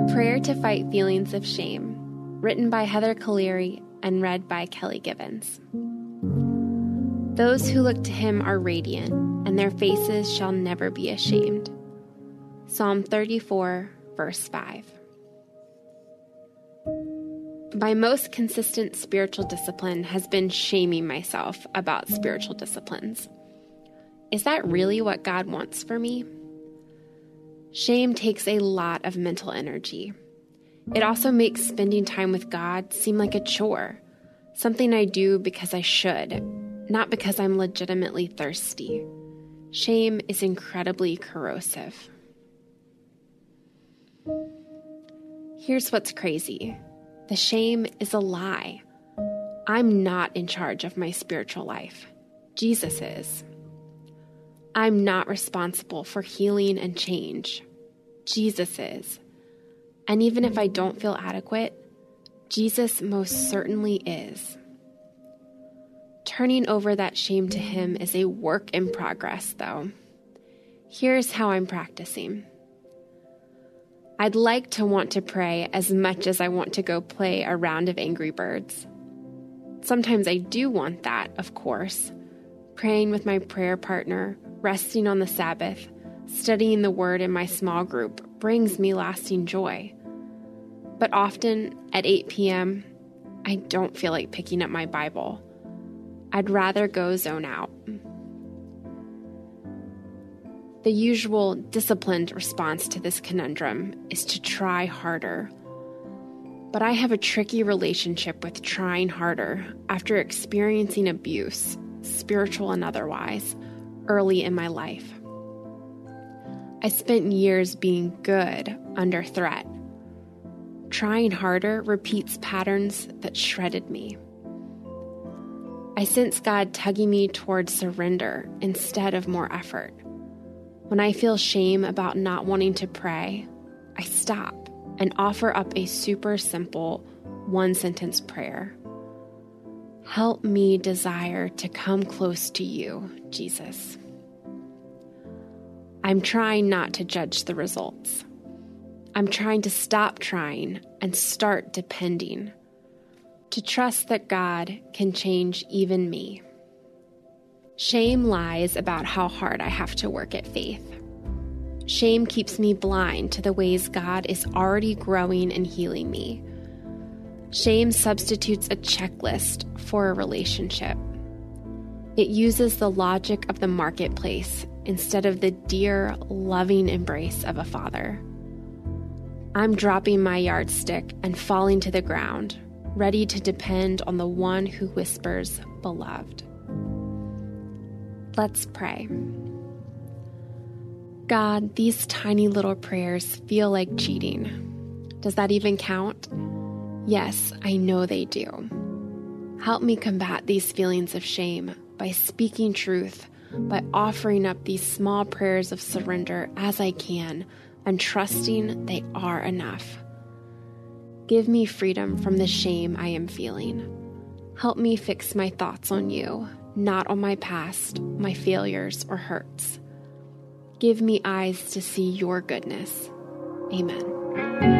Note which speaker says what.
Speaker 1: A Prayer to Fight Feelings of Shame, written by Heather Caliri and read by Kelly Givens. Those who look to him are radiant, and their faces shall never be ashamed. Psalm 34, verse 5. My most consistent spiritual discipline has been shaming myself about spiritual disciplines. Is that really what God wants for me? Shame takes a lot of mental energy. It also makes spending time with God seem like a chore, something I do because I should, not because I'm legitimately thirsty. Shame is incredibly corrosive. Here's what's crazy the shame is a lie. I'm not in charge of my spiritual life, Jesus is. I'm not responsible for healing and change. Jesus is. And even if I don't feel adequate, Jesus most certainly is. Turning over that shame to Him is a work in progress, though. Here's how I'm practicing I'd like to want to pray as much as I want to go play a round of Angry Birds. Sometimes I do want that, of course. Praying with my prayer partner, resting on the Sabbath, studying the Word in my small group brings me lasting joy. But often at 8 p.m., I don't feel like picking up my Bible. I'd rather go zone out. The usual disciplined response to this conundrum is to try harder. But I have a tricky relationship with trying harder after experiencing abuse, spiritual and otherwise, early in my life. I spent years being good under threat. Trying harder repeats patterns that shredded me. I sense God tugging me towards surrender instead of more effort. When I feel shame about not wanting to pray, I stop and offer up a super simple one sentence prayer. Help me desire to come close to you, Jesus. I'm trying not to judge the results. I'm trying to stop trying and start depending. To trust that God can change even me. Shame lies about how hard I have to work at faith. Shame keeps me blind to the ways God is already growing and healing me. Shame substitutes a checklist for a relationship. It uses the logic of the marketplace instead of the dear, loving embrace of a father. I'm dropping my yardstick and falling to the ground, ready to depend on the one who whispers, Beloved. Let's pray. God, these tiny little prayers feel like cheating. Does that even count? Yes, I know they do. Help me combat these feelings of shame by speaking truth, by offering up these small prayers of surrender as I can, and trusting they are enough. Give me freedom from the shame I am feeling. Help me fix my thoughts on you, not on my past, my failures, or hurts. Give me eyes to see your goodness. Amen.